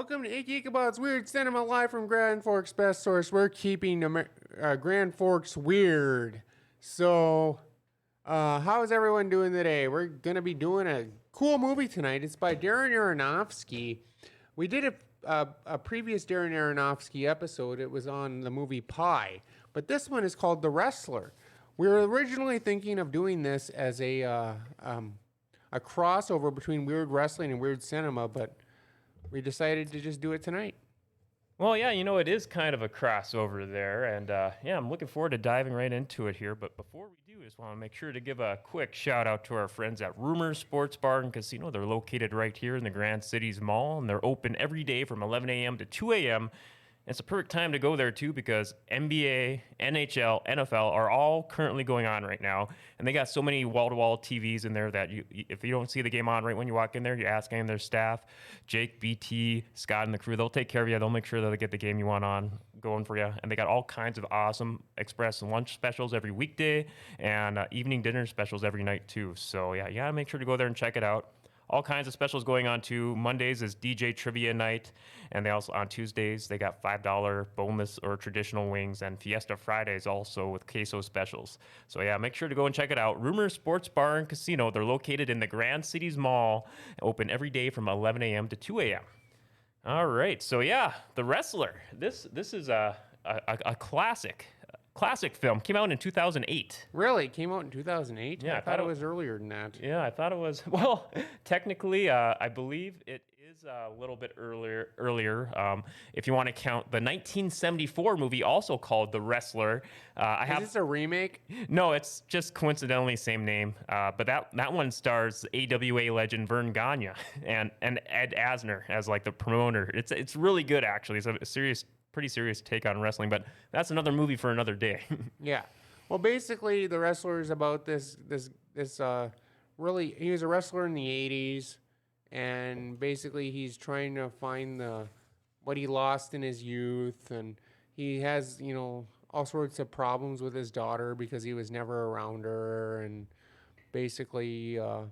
Welcome to Icky Ichabod's Weird Cinema live from Grand Forks Best Source. We're keeping Amer- uh, Grand Forks weird. So, uh, how's everyone doing today? We're gonna be doing a cool movie tonight. It's by Darren Aronofsky. We did a, a, a previous Darren Aronofsky episode. It was on the movie Pi, but this one is called The Wrestler. We were originally thinking of doing this as a uh, um, a crossover between weird wrestling and weird cinema, but we decided to just do it tonight. Well, yeah, you know, it is kind of a crossover there. And uh, yeah, I'm looking forward to diving right into it here. But before we do, I just want to make sure to give a quick shout out to our friends at Rumors Sports Bar and Casino. They're located right here in the Grand Cities Mall, and they're open every day from 11 a.m. to 2 a.m. It's a perfect time to go there too because NBA, NHL, NFL are all currently going on right now, and they got so many wall-to-wall TVs in there that you, if you don't see the game on right when you walk in there, you ask any of their staff, Jake, BT, Scott, and the crew. They'll take care of you. They'll make sure that they get the game you want on going for you, and they got all kinds of awesome express and lunch specials every weekday and uh, evening dinner specials every night too. So yeah, yeah, make sure to go there and check it out all kinds of specials going on too. Mondays is DJ trivia night, and they also on Tuesdays they got five dollar boneless or traditional wings, and Fiesta Fridays also with queso specials. So yeah, make sure to go and check it out. Rumor Sports Bar and Casino. They're located in the Grand Cities Mall, open every day from 11 a.m. to 2 a.m. All right, so yeah, the wrestler. This this is a a, a classic classic film. Came out in 2008. Really? It came out in 2008? Yeah, I, thought, it was earlier than that. Yeah, I thought it was. Well, technically, uh, I believe it is a little bit earlier. Earlier, um, if you want to count the 1974 movie, also called The Wrestler. Uh, I Is have this a remake? no. It's just coincidentally same name, uh, but that that one stars AWA legend Verne Gagne and and Ed Asner as like the promoter. It's it's really good actually. It's a serious, pretty serious take on wrestling, but that's another movie for another day. Yeah. Well, basically, the wrestler is about this this this uh really he was a wrestler in the 80s and basically he's trying to find the what he lost in his youth and he has, you know, all sorts of problems with his daughter because he was never around her and basically uh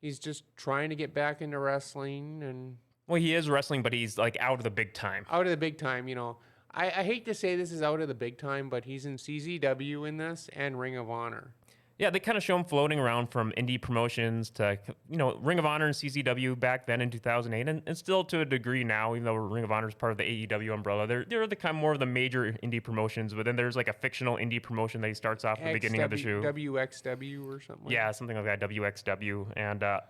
he's just trying to get back into wrestling and well, he is wrestling, but he's like out of the big time. out of the big time, you know. I, I hate to say this is out of the big time, but he's in CZW in this and Ring of Honor. Yeah, they kind of show him floating around from indie promotions to, you know, Ring of Honor and CZW back then in 2008, and, and still to a degree now, even though Ring of Honor is part of the AEW umbrella. They're, they're the kind of more of the major indie promotions, but then there's like a fictional indie promotion that he starts off at the beginning of the show. XW WXW or something. Like Yeah, something like that, WXW. And, uh,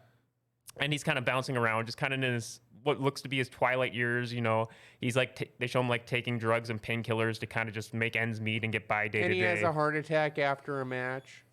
and he's kind of bouncing around, just kind of in his what looks to be his twilight years. You know, he's like t- they show him like taking drugs and painkillers to kind of just make ends meet and get by day to day. and he has a heart attack after a match.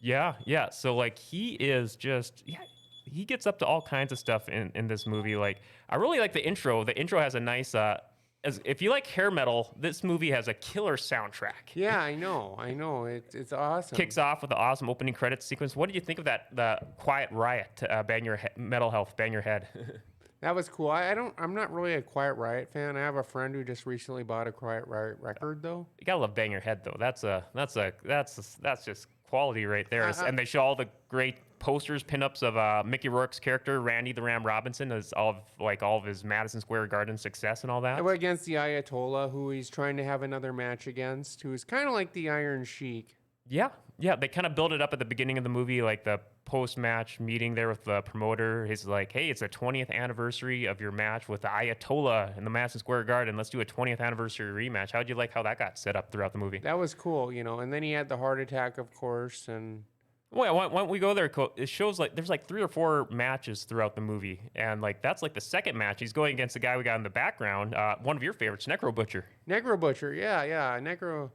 Yeah, yeah. So like he is just yeah, he gets up to all kinds of stuff in in this movie. Like I really like the intro. The intro has a nice uh as if you like hair metal, this movie has a killer soundtrack. Yeah, I know, I know. It's it's awesome. Kicks off with the awesome opening credits sequence. What did you think of that? The Quiet Riot, uh, bang your he- metal health, bang your head. That was cool. I, I don't. I'm not really a Quiet Riot fan. I have a friend who just recently bought a Quiet Riot record, though. you gotta love bang your head though. That's a that's a that's a, that's just quality right there. Uh, uh, and they show all the great posters, pinups of uh, Mickey Rourke's character, Randy the Ram Robinson, as all of like all of his Madison Square Garden success and all that. I went against the Ayatollah, who he's trying to have another match against, who's kind of like the Iron Sheik. Yeah, yeah. They kind of build it up at the beginning of the movie, like the post-match meeting there with the promoter. He's like, "Hey, it's the 20th anniversary of your match with the Ayatollah in the Madison Square Garden. Let's do a 20th anniversary rematch." How'd you like how that got set up throughout the movie? That was cool, you know. And then he had the heart attack, of course, and Well, why, why don't we go there? It shows like there's like three or four matches throughout the movie, and like that's like the second match. He's going against the guy we got in the background, uh, one of your favorites, Necro Butcher. Necro Butcher, yeah, yeah, Necro.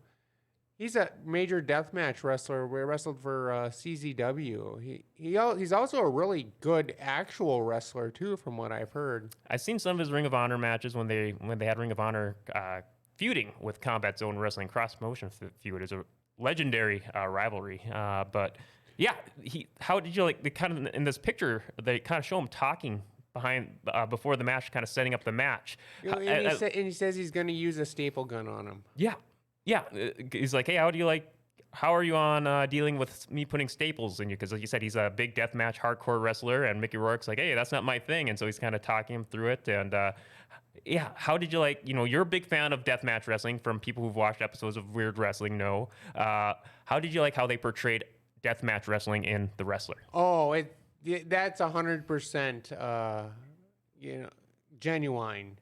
He's a major deathmatch wrestler. We wrestled for uh, CZW. He he he's also a really good actual wrestler too, from what I've heard. I've seen some of his Ring of Honor matches when they when they had Ring of Honor uh, feuding with Combat Zone Wrestling. Cross promotion f- feud is a legendary uh, rivalry. Uh, but yeah, he. How did you like the kind of in this picture? They kind of show him talking behind uh, before the match, kind of setting up the match. You know, Uh, and, he sa- and he says he's going to use a staple gun on him. Yeah, yeah. Uh, He's like, hey, how do you like? How are you on uh, dealing with me putting staples in you? Because like you said, he's a big deathmatch hardcore wrestler, and Mickey Rourke's like, hey, that's not my thing, and so he's kind of talking him through it, and uh, yeah, how did you like? You know, you're a big fan of deathmatch wrestling. From people who've watched episodes of Weird Wrestling, know. Uh, how did you like how they portrayed deathmatch wrestling in The Wrestler? Oh, it that's a hundred percent, uh, you know, genuine.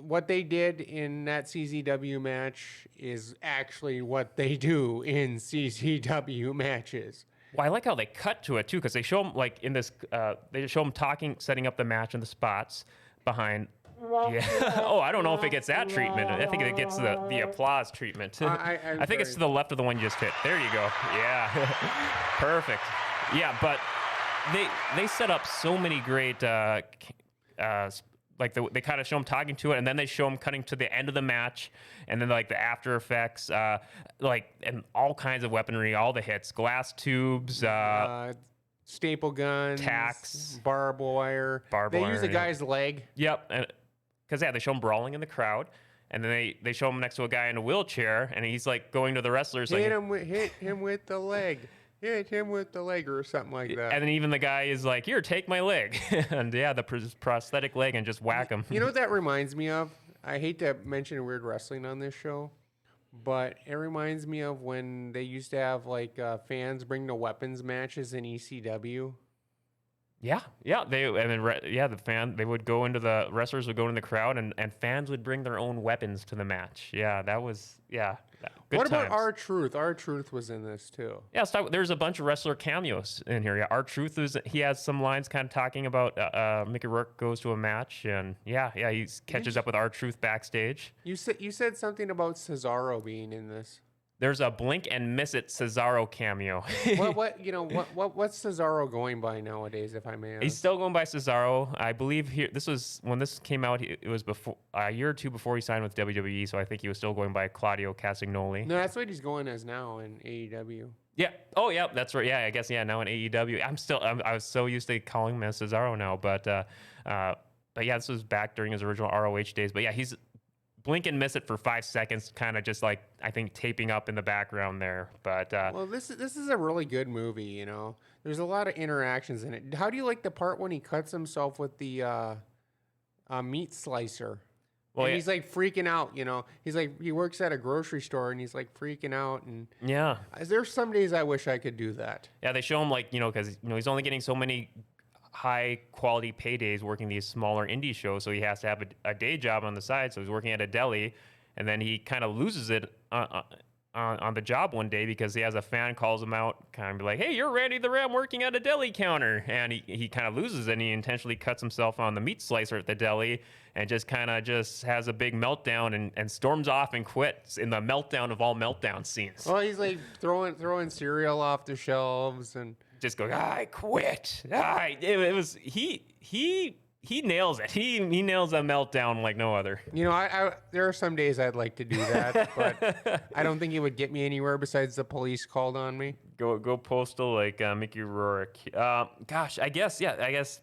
What they did in that CZW match is actually what they do in CZW matches. Well, I like how they cut to it too, because they show them like in this. Uh, they show them talking, setting up the match and the spots behind. Yeah. oh, I don't know if it gets that treatment. I think it gets the, the applause treatment. I- I- I'm think it's to the left of the one you just hit. There you go. Yeah. Perfect. Yeah, but they they set up so many great. Uh, uh, like the, they kind of show him talking to it, and then they show him cutting to the end of the match, and then like the after effects, uh, like and all kinds of weaponry, all the hits, glass tubes, uh, Uh, staple guns, Tacks. barbed wire. Barbed they wire, use a yeah. guy's leg. Yep, because yeah, they show him brawling in the crowd, and then they they show him next to a guy in a wheelchair, and he's like going to the wrestlers, Hit like, him with hit him with the leg. Hit him with the leg or something like that. and then even the guy is like, "Here, take my leg," and yeah, the pr- prosthetic leg, and just whack him. You know what that reminds me of? I hate to mention weird wrestling on this show, but it reminds me of when they used to have like uh, fans bring the weapons matches in ECW. Yeah, yeah. They and then re- yeah, the fan they would go into the wrestlers would go into the crowd, and and fans would bring their own weapons to the match. Yeah, that was yeah. Good what about our truth? R-Truth was in this too. Yeah, let's there's a bunch of wrestler cameos in here. Yeah, R-Truth is he has some lines kind of talking about uh, uh, Mickey Rourke goes to a match, and yeah, yeah, he catches up with R-Truth backstage. You said you said something about Cesaro being in this. There's a blink and miss it Cesaro cameo. what what you know what what what's Cesaro going by nowadays? If I may ask. He's still going by Cesaro. I believe here. This was when this came out. It was before a year or two before he signed with WWE. So I think he was still going by Claudio Castagnoli. no, that's what he's going as now in AEW. Yeah. Oh, yeah. That's right. Yeah. I guess. Yeah. Now in AEW, I'm still. I'm, I was so used to calling him Cesaro now, but uh, uh, but yeah, this was back during his original ROH days. But yeah, he's blink and miss it for five seconds, kind of just like I think taping up in the background there. But uh, Well, this is this is a really good movie. You know, there's a lot of interactions in it. How do you like the part when he cuts himself with the uh, uh, meat slicer? Well, and yeah. he's like freaking out. You know, he's like he works at a grocery store and he's like freaking out. And yeah, there's some days I wish I could do that. yeah, they show him like you know because you know he's only getting so many high quality paydays working these smaller indie shows, so he has to have a, a day job on the side. So he's working at a deli, and then he kind of loses it. Uh, uh, on, on the job one day because he has a fan calls him out, kind of be like, "Hey, you're Randy the Ram working at a deli counter," and he, he kind of loses it. and He intentionally cuts himself on the meat slicer at the deli, and just kind of just has a big meltdown and, and storms off and quits in the meltdown of all meltdown scenes. Well, he's like throwing throwing cereal off the shelves and just going, I quit. I, it, it was he he he nails it. He he nails a meltdown like no other. you know, I, I there are some days I'd like to do that, but I don't think it would get me anywhere besides the police called on me. Go go postal like uh, Mickey Rourke. Uh, gosh, I guess yeah, I guess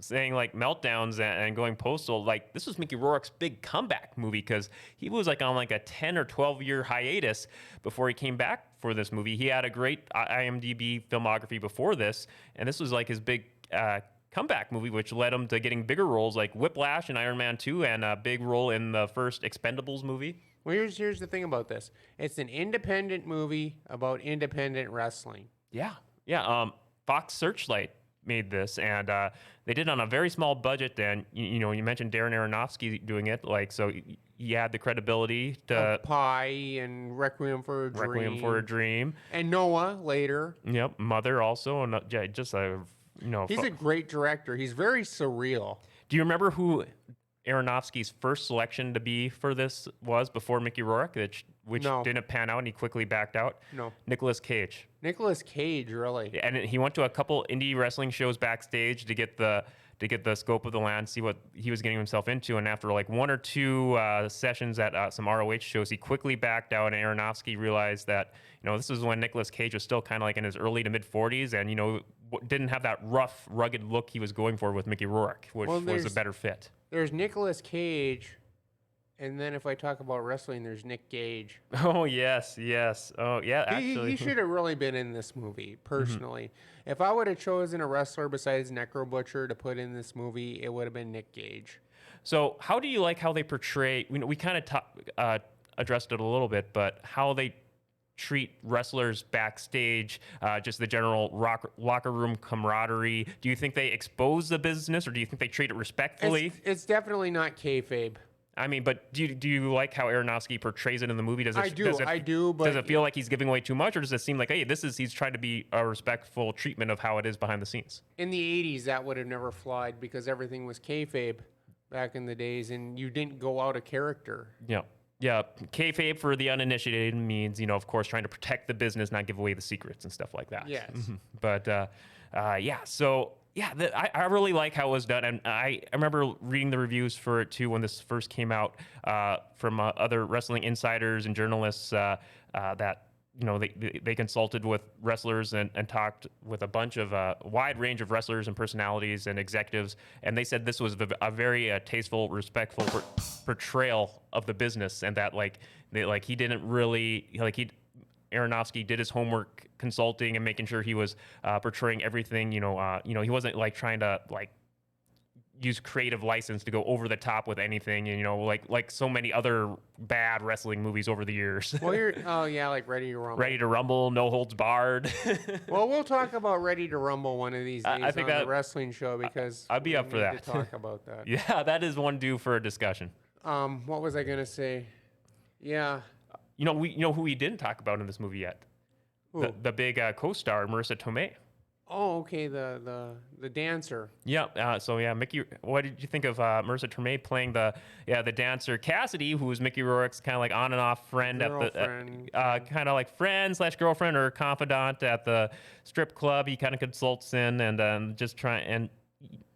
saying like meltdowns and, going postal like this was Mickey Rourke's big comeback movie because he was like on like a 10 or 12 year hiatus before he came back for this movie. He had a great IMDb filmography before this, and this was like his big uh, comeback movie, which led him to getting bigger roles like Whiplash and Iron Man 2 and a big role in the first Expendables movie. Well, here's here's the thing about this. It's an independent movie about independent wrestling. Yeah, yeah. Um, Fox Searchlight made this, and uh, they did it on a very small budget. And you, you know, you mentioned Darren Aronofsky doing it, like so. He had the credibility to Pi and Requiem for a Dream. Requiem for a Dream. and Noah later. Yep, Mother also, and uh, yeah, just a you know. He's fu- a great director. He's very surreal. Do you remember who Aronofsky's first selection to be for this was before Mickey Rourke, which, which No. didn't pan out, and he quickly backed out? No, Nicolas Cage. Nicolas Cage, really. and he went to a couple indie wrestling shows backstage to get the to get the scope of the land, see what he was getting himself into. And after like one or two uh, sessions at uh, some ROH shows, he quickly backed out. And Aronofsky realized that you know this was when Nicolas Cage was still kind of like in his early to mid 40s, and you know w- didn't have that rough, rugged look he was going for with Mickey Rourke, which Well, was a better fit. There's Nicolas Cage, and then if I talk about wrestling, there's Nick Gage. Oh yes, yes. Oh yeah, He- actually. he, should have really been in this movie. Personally, if I would have chosen a wrestler besides Necro Butcher to put in this movie, it would have been Nick Gage. So, how do you like how they portray? We, we kind of ta- uh, addressed it a little bit, but how they treat wrestlers backstage, uh, just the general rock, locker room camaraderie. Do you think they expose the business, or do you think they treat it respectfully? It's, it's definitely not kayfabe. I mean, but do you, do you like how Aronofsky portrays it in the movie? Does it, I do, Does it, I do, does it feel like he's giving away too much, or does it seem like, hey, this is he's trying to be a respectful treatment of how it is behind the scenes? In the 80s, that would have never flied because everything was kayfabe back in the days, and you didn't go out of character. Yeah. Yeah, kayfabe for the uninitiated means, you know, of course, trying to protect the business, not give away the secrets and stuff like that. Yes. Mhm. But uh, uh, yeah, so yeah, the, I, I really like how it was done, and I, I remember reading the reviews for it too when this first came out uh, from uh, other wrestling insiders and journalists uh, uh, that you know they, they, consulted with wrestlers and, and talked with a bunch of uh, wide range of wrestlers and personalities and executives and they said this was a very uh, tasteful respectful por- portrayal of the business and that like they, like he didn't really like he Aronofsky did his homework consulting and making sure he was uh, portraying everything you know uh, you know he wasn't like trying to like use creative license to go over the top with anything and you know like like so many other bad wrestling movies over the years Well, you're, oh, yeah, like Ready to Rumble. ready to rumble no holds barred Well, we'll talk about Ready to Rumble one of these days I- I think on that- the wrestling show because I'd be we up for that. To talk about that. yeah that is one due for a discussion Um, what was I gonna say? Yeah. You know we you know who we didn't talk about in this movie yet the, the big uh, co-star marisa tomei Oh, okay. The the the dancer. Yeah. Uh, so yeah, Mickey. What did you think of uh, Marisa Tomei playing the yeah the dancer Cassidy, who was Mickey Rourke's kind of like on and off friend at Girlfriend. the uh, kind of like friend slash girlfriend or confidant at the strip club. He kind of consults in and um, just try and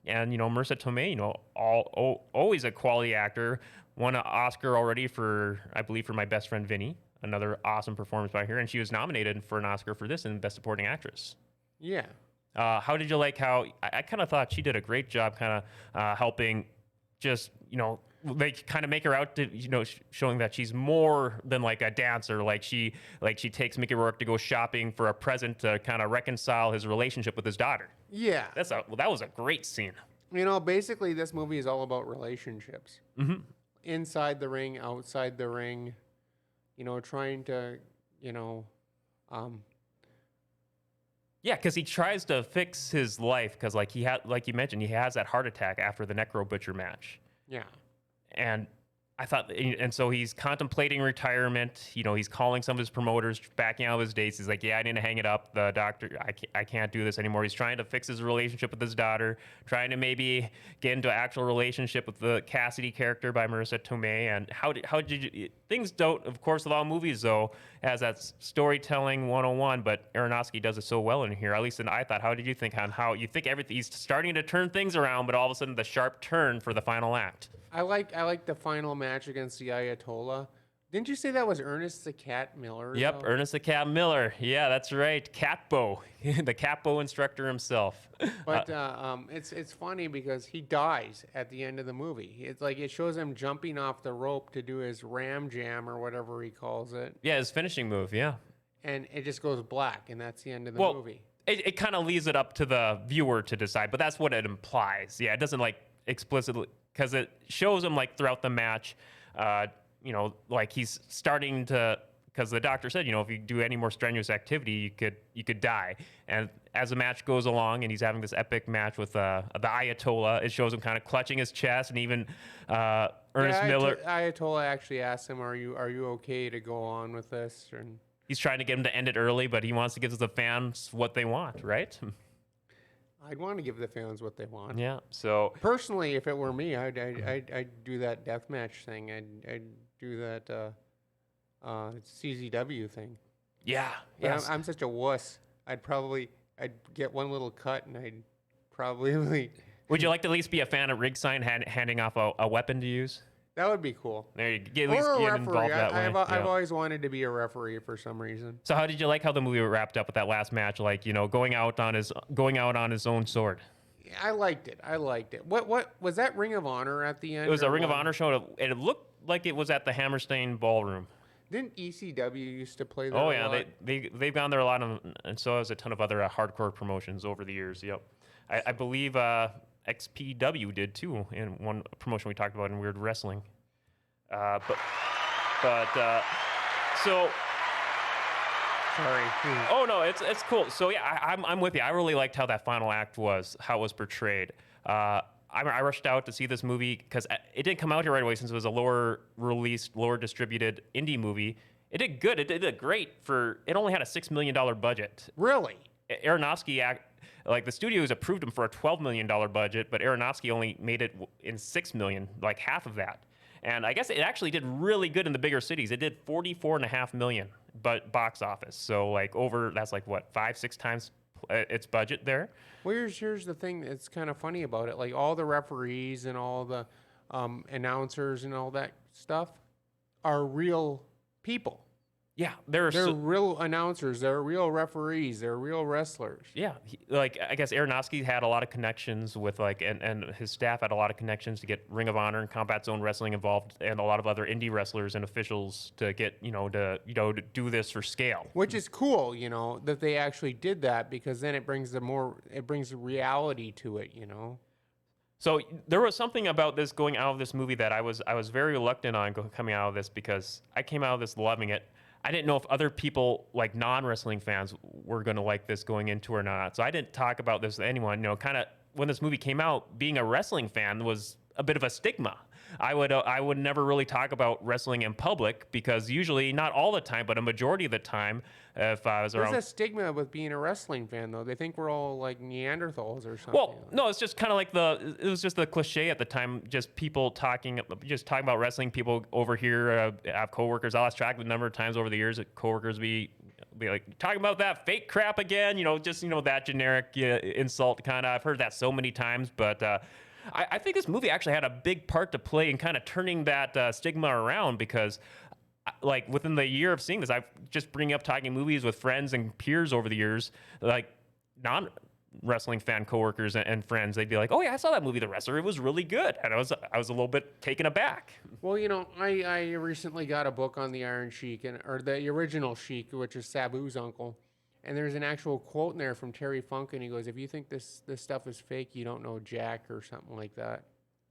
and you know Marisa Tomei, you know, all oh, always a quality actor. Won an Oscar already for I believe for my best friend Vinny. Another awesome performance by her, and she was nominated for an Oscar for this in Best Supporting Actress. Yeah. Uh, how did you like how I, I kind of thought she did a great job, kind of uh, helping, just you know, they kind of make her out to you know sh- showing that she's more than like a dancer. Like she like she takes Mickey Rourke to go shopping for a present to kind of reconcile his relationship with his daughter. Yeah. That's a well, that was a great scene. You know, basically, this movie is all about relationships. Mhm. Inside the ring, outside the ring. You know, trying to, you know, um, Yeah, because he tries to fix his life because like he had like you mentioned he has that heart attack after the Necro Butcher match. yeah. and I thought, and so he's contemplating retirement. You know, he's calling some of his promoters, backing out of his dates. He's like, "Yeah, I need to hang it up. The doctor, I can't, I can't do this anymore." He's trying to fix his relationship with his daughter, trying to maybe get into an actual relationship with the Cassidy character by Marisa Tomei. And how did how did you? Things don't, of course, with all movies though, as that storytelling 101. But Aronofsky does it so well in here. At least, and I thought, how did you think on how you think everything? He's starting to turn things around, but all of a sudden, the sharp turn for the final act. I like I like the final match against the Ayatollah. Didn't you say that was Ernest the Cat Miller? Yep, though? Ernest the Cat Miller. Yeah, that's right. Catbo, the Catbo instructor himself. But uh, um, it's it's funny because he dies at the end of the movie. It's like it shows him jumping off the rope to do his ram jam or whatever he calls it, yeah, his finishing move. Yeah. and it just goes black, and that's the end of the Well, movie. it, it kind of leaves it up to the viewer to decide, but that's what it implies. Yeah, it doesn't like explicitly because it shows him like throughout the match. Uh, you know, like he's starting to because the doctor said, you know, if you do any more strenuous activity, you could you could die. And as the match goes along, and he's having this epic match with uh, the Ayatollah, it shows him kind of clutching his chest, and even uh, Ernest Yeah, Miller. Ayat- Ayatollah actually asked him, "Are you are you okay to go on with this?" And he's trying to get him to end it early, but he wants to give the fans what they want, right? I'd want to give the fans what they want. yeah. So Personally, if it were me, I'd I'd, I'd, I'd do that deathmatch thing. I'd I'd do that uh, uh, CZW thing. yeah, Yeah. I'm, I'm such a wuss. I'd probably I'd get one little cut and I'd probably Would you like to at least be a fan of Rigsign hand, handing off a, a weapon to use? That would be cool. There you get, at least Or a get referee. involved that I, way. I've, I've yeah. always wanted to be a referee for some reason. So how did you like how the movie wrapped up with that last match? Like you know, going out on his going out on his own sword. I liked it. I liked it. What what was that Ring of Honor at the end? It was a or Ring of what? Honor show, and it looked like it was at the Hammerstein Ballroom. Didn't ECW used to play there? Oh a yeah, lot? they they they've gone there a lot, of, and so has a ton of other uh, hardcore promotions over the years. Yep, I, I believe uh, XPW did too in one promotion we talked about in Weird Wrestling. Uh, but but uh, so Sorry. Oh no, it's it's cool. So yeah, I, I'm I'm with you. I really liked how that final act was, how it was portrayed. Uh, I, I rushed out to see this movie because it didn't come out here right away since it was a lower released, lower distributed indie movie. It did good. It did, it did great for. It only had a six million dollar budget. Really? Aronofsky act like the studios approved him for a twelve million dollar budget, but Aronofsky only made it in six million, like half of that. And I guess it actually did really good in the bigger cities. It did forty-four and a half million, but box office. So like over that's like what five, six times uh, its budget there. Well, here's, here's the thing that's kind of funny about it. Like all the referees and all the um, announcers and all that stuff are real people. Yeah, there They're so, real announcers. They're real referees. They're real wrestlers. yeah, he, like I guess Aronofsky had a lot of connections with like, and, and his staff had a lot of connections to get Ring of Honor and Combat Zone Wrestling involved, and a lot of other indie wrestlers and officials to get you know to you know to do this for scale. Which is cool, you know, that they actually did that because then it brings the more it brings the reality to it, you know. So there was something about this going out of this movie that I was I was very reluctant on go, coming out of this because I came out of this loving it. I didn't know if other people like non wrestling fans were going to like this going into or not. So I didn't talk about this with anyone. You know, kind of when this movie came out, being a wrestling fan was a bit of a stigma. I would uh, I would never really talk about wrestling in public because usually not all the time, but a majority of the time, if I was There's around a stigma with being a wrestling fan, though. They think we're all like Neanderthals or something. Well, no, it's just kind of like the it was just the cliche at the time. Just people talking, just talking about wrestling. People over here uh, have coworkers. I lost track of the number of times over the years that coworkers be be like talking about that fake crap again. You know, just you know that generic uh, insult kind of. I've heard that so many times, but. Uh, I, I think this movie actually had a big part to play in kind of turning that uh, stigma around because uh, like within the year of seeing this, I've just bringing up talking movies with friends and peers over the years, like non wrestling fan coworkers and, and friends. They'd be like, "Oh yeah, I saw that movie, The Wrestler. It was really good," and I was I was a little bit taken aback. Well, you know, I, I recently got a book on the Iron Sheik and or the original Sheik, which is Sabu's uncle, and there's an actual quote in there from Terry Funk, and he goes, "If you think this this stuff is fake, you don't know Jack," or something like that.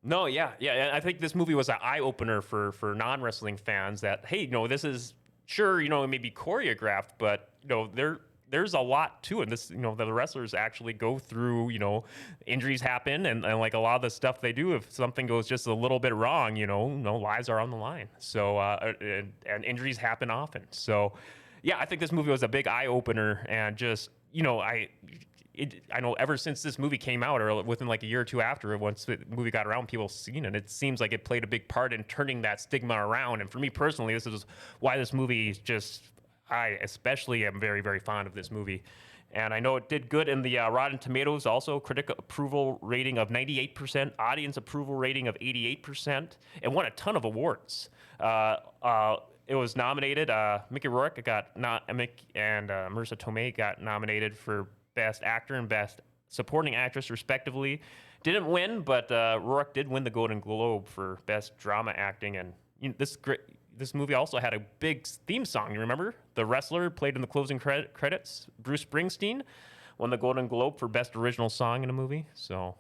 No, yeah, yeah. I think this movie was an eye opener for for non wrestling fans. That hey, you know, this is sure, you know, it may be choreographed, but you know, there there's a lot to it. This, you know, the wrestlers actually go through, you know, injuries happen, and, and like a lot of the stuff they do, if something goes just a little bit wrong, you know, no lives are on the line. So uh, and, and injuries happen often. So yeah, I think this movie was a big eye opener, and just you know, I. It, I know ever since this movie came out, or within like a year or two after, once the movie got around, people seen it. It seems like it played a big part in turning that stigma around. And for me personally, this is why this movie is just. I especially am very very fond of this movie, and I know it did good in the uh, Rotten Tomatoes. Also, critic approval rating of 98%, audience approval rating of 88%, and won a ton of awards. Uh, uh, it was nominated. Uh, Mickey Rourke got not Mick and uh, Marisa Tomei got nominated for Best Actor and Best Supporting Actress, respectively. Didn't win, but uh, Rourke did win the Golden Globe for Best Drama Acting. And you know, this great, this movie also had a big theme song. You remember? The wrestler played in the closing credit, credits. Bruce Springsteen won the Golden Globe for Best Original Song in a movie. So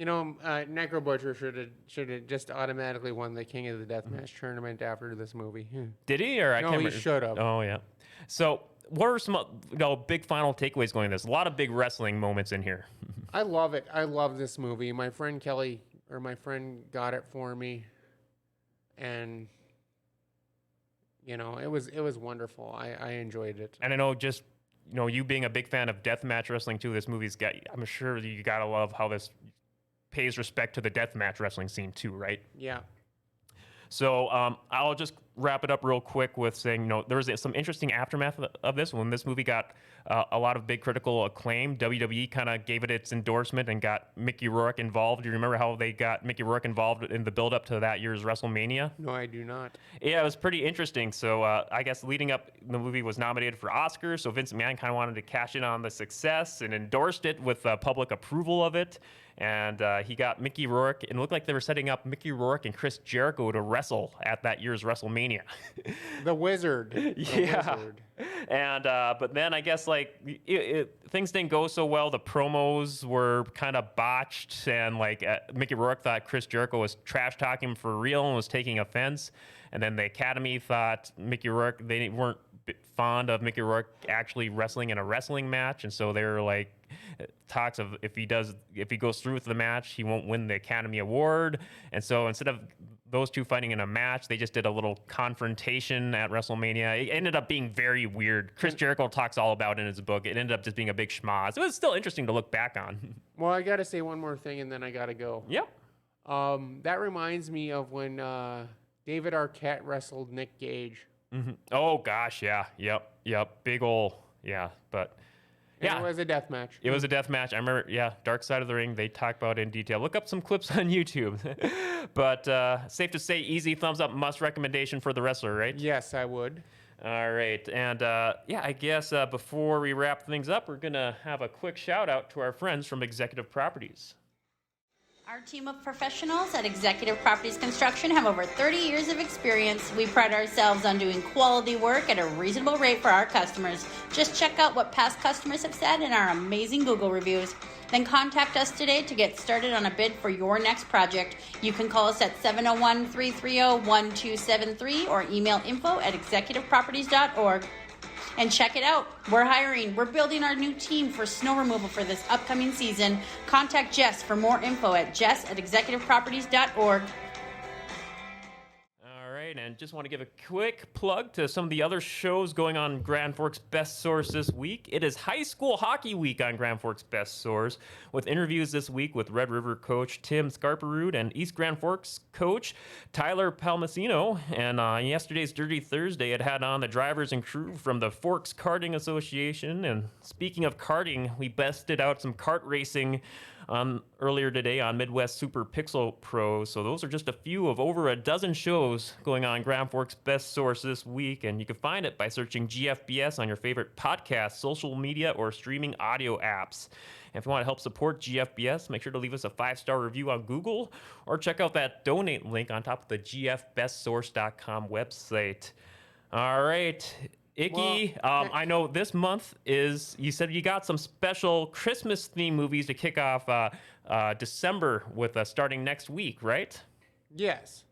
You know, uh, Necro Butcher should have should have just automatically won the King of the Mm-hmm. Deathmatch tournament after this movie. Hmm. Did he? Or I No, can't he should have. Oh yeah. So what are some uh, you know, big final takeaways going? This a lot of big wrestling moments in here. I love it. I love this movie. My friend Kelly or my friend got it for me, and you know it was it was wonderful. I I enjoyed it. And I know just you know you being a big fan of deathmatch wrestling too. This movie's got. I'm sure you gotta love how this pays respect to the deathmatch wrestling scene too, right? Yeah. So um, I'll just wrap it up real quick with saying, you know, there was some interesting aftermath of- this. When this movie got uh, a lot of big critical acclaim, WWE kind of gave it its endorsement and got Mickey Rourke involved. Do you remember how they got Mickey Rourke involved in the build-up to that year's WrestleMania? No, I do not. Yeah, it was pretty interesting. So uh, I guess leading up, the movie was nominated for Oscars. So Vince McMahon kind of wanted to cash in on the success and endorsed it with uh, public approval of it. And uh, he got Mickey Rourke, and it looked like they were setting up Mickey Rourke and Chris Jericho to wrestle at that year's WrestleMania. The Wizard. The yeah. Wizard. And uh, but then I guess like it, it, things didn't go so well. The promos were kind of botched, and like uh, Mickey Rourke thought Chris Jericho was trash talking for real and was taking offense. And then the Academy thought Mickey Rourke they weren't fond of Mickey Rourke actually wrestling in a wrestling match, and so they were like talks of if he does if he goes through with the match, he won't win the Academy Award. And so instead of those two fighting in a match, they just did a little confrontation at WrestleMania. It ended up being very weird. Chris Jericho talks all about it in his book. It ended up just being a big schmoz. It was still interesting to look back on. Well, I gotta say one more thing, and then I gotta go. yep. Um, that reminds me of when uh, David Arquette wrestled Nick Gage. hmm Oh gosh, yeah, yep, yep. Big ol' yeah, but And yeah. It was a death match. It was a death match. I remember, yeah, Dark Side of the Ring. They talk about it in detail. Look up some clips on YouTube. but uh, safe to say, easy thumbs up, must recommendation for the wrestler, right? Yes, I would. All right, and uh, yeah, I guess uh, before we wrap things up, we're gonna have a quick shout out to our friends from Executive Properties. Our team of professionals at Executive Properties Construction have over 30 years of experience. We pride ourselves on doing quality work at a reasonable rate for our customers. Just check out what past customers have said in our amazing Google reviews. Then contact us today to get started on a bid for your next project. You can call us at 701 330 1273 or email info at executiveproperties.org and check it out. We're hiring. We're building our new team for snow removal for this upcoming season. Contact Jess for more info at jess at executiveproperties.org. And just want to give a quick plug to some of the other shows going on Grand Forks Best Source this week. It is High School Hockey Week on Grand Forks Best Source, with interviews this week with Red River coach Tim Scarperud and East Grand Forks coach Tyler Palmasino. And uh, yesterday's Dirty Thursday, it had on the drivers and crew from the Forks Karting Association. And speaking of karting, we bested out some kart racing on earlier today on Midwest Super Pixel Pro. So those are just a few of over a dozen shows going on Grand Forks Best Source this week, and you can find it by searching GFBS on your favorite podcast, social media, or streaming audio apps. And if you want to help support GFBS, make sure to leave us a five star review on Google or check out that donate link on top of the GFBestSource.com website. All right. Icky, Well, um, I know this month is, you said you got some special Christmas theme movies to kick off uh, uh, December with uh, starting next week, right? Yes.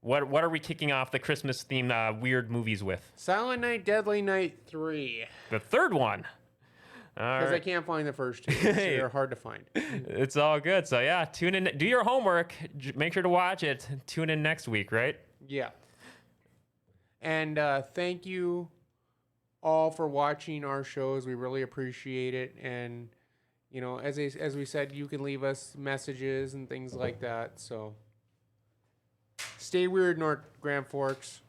What, what are we kicking off the Christmas themed uh, weird movies with? Silent Night, Deadly Night 3. The third one. Because I can't find the first two. so Hey. They're hard to find. It's all good. So, yeah, tune in. Do your homework. Make sure to watch it. Tune in next week, right? Yeah. And uh, thank you all for watching our shows. We really appreciate it. And, you know, as, as we said, you can leave us messages and things like that. So stay weird, North Grand Forks.